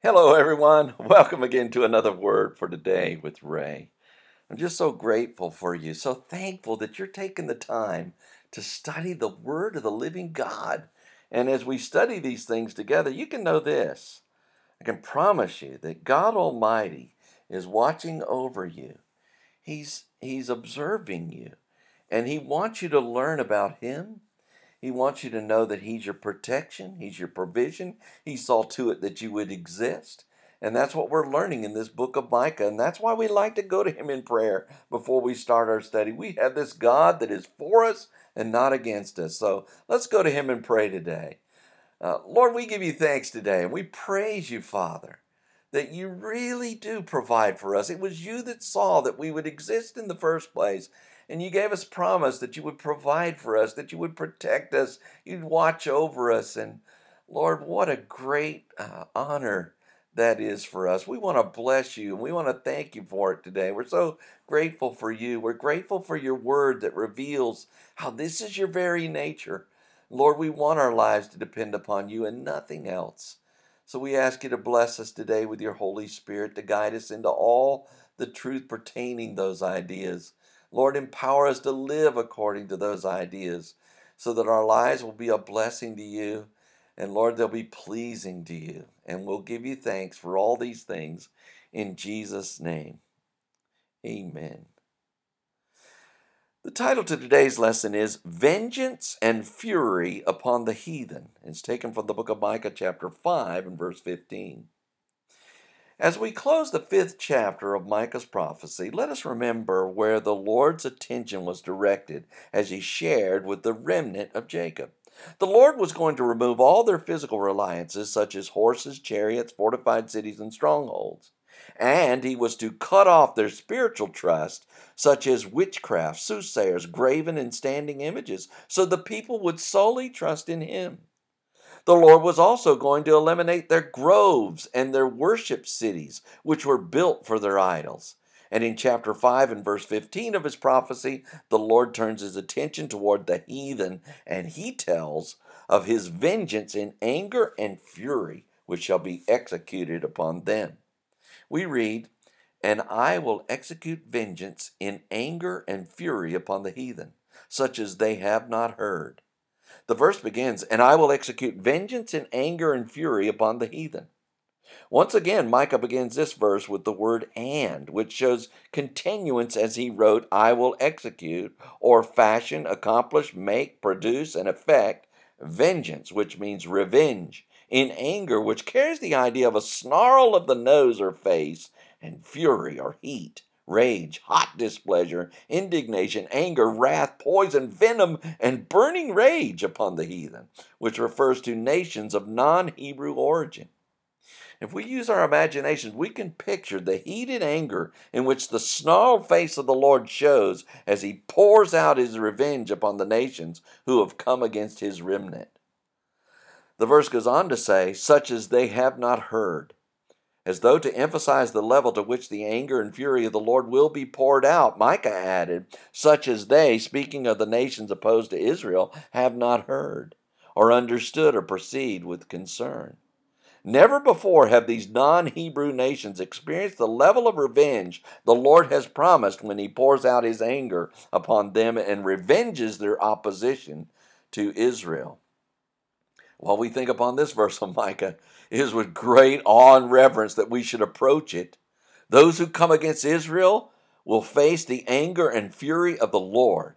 Hello, everyone. Welcome again to another word for today with Ray. I'm just so grateful for you, so thankful that you're taking the time to study the Word of the living God. And as we study these things together, you can know this. I can promise you that God Almighty is watching over you. He's, he's observing you, and He wants you to learn about Him he wants you to know that He's your protection, He's your provision. He saw to it that you would exist. And that's what we're learning in this book of Micah. And that's why we like to go to Him in prayer before we start our study. We have this God that is for us and not against us. So let's go to Him and pray today. Uh, Lord, we give you thanks today and we praise you, Father, that you really do provide for us. It was you that saw that we would exist in the first place and you gave us promise that you would provide for us, that you would protect us, you'd watch over us. And Lord, what a great uh, honor that is for us. We want to bless you and we want to thank you for it today. We're so grateful for you. We're grateful for your word that reveals how this is your very nature. Lord, we want our lives to depend upon you and nothing else. So we ask you to bless us today with your Holy Spirit to guide us into all the truth pertaining those ideas. Lord, empower us to live according to those ideas so that our lives will be a blessing to you. And Lord, they'll be pleasing to you. And we'll give you thanks for all these things in Jesus' name. Amen. The title to today's lesson is Vengeance and Fury Upon the Heathen. It's taken from the book of Micah, chapter 5, and verse 15. As we close the fifth chapter of Micah's prophecy, let us remember where the Lord's attention was directed as he shared with the remnant of Jacob. The Lord was going to remove all their physical reliances, such as horses, chariots, fortified cities, and strongholds. And he was to cut off their spiritual trust, such as witchcraft, soothsayers, graven and standing images, so the people would solely trust in him. The Lord was also going to eliminate their groves and their worship cities, which were built for their idols. And in chapter 5 and verse 15 of his prophecy, the Lord turns his attention toward the heathen, and he tells of his vengeance in anger and fury, which shall be executed upon them. We read, And I will execute vengeance in anger and fury upon the heathen, such as they have not heard the verse begins, And I will execute vengeance in anger and fury upon the heathen. Once again, Micah begins this verse with the word and, which shows continuance as he wrote, I will execute, or fashion, accomplish, make, produce, and effect vengeance, which means revenge, in anger, which carries the idea of a snarl of the nose or face, and fury or heat rage, hot displeasure, indignation, anger, wrath, poison, venom, and burning rage upon the heathen, which refers to nations of non Hebrew origin. If we use our imaginations, we can picture the heated anger in which the snarled face of the Lord shows as he pours out his revenge upon the nations who have come against his remnant. The verse goes on to say, such as they have not heard, as though to emphasize the level to which the anger and fury of the Lord will be poured out, Micah added, such as they, speaking of the nations opposed to Israel, have not heard, or understood, or perceived with concern. Never before have these non Hebrew nations experienced the level of revenge the Lord has promised when He pours out His anger upon them and revenges their opposition to Israel. While we think upon this verse of Micah, it is with great awe and reverence that we should approach it. Those who come against Israel will face the anger and fury of the Lord.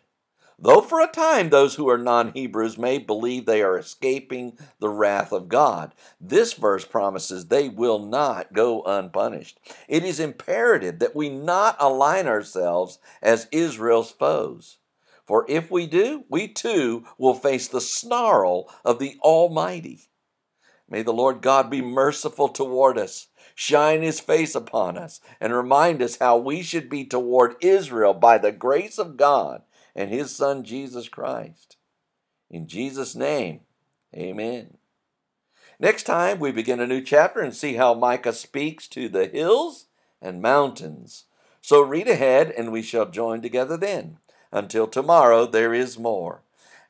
Though for a time those who are non Hebrews may believe they are escaping the wrath of God, this verse promises they will not go unpunished. It is imperative that we not align ourselves as Israel's foes. For if we do, we too will face the snarl of the Almighty. May the Lord God be merciful toward us, shine his face upon us, and remind us how we should be toward Israel by the grace of God and his Son Jesus Christ. In Jesus' name, amen. Next time, we begin a new chapter and see how Micah speaks to the hills and mountains. So read ahead, and we shall join together then. Until tomorrow, there is more.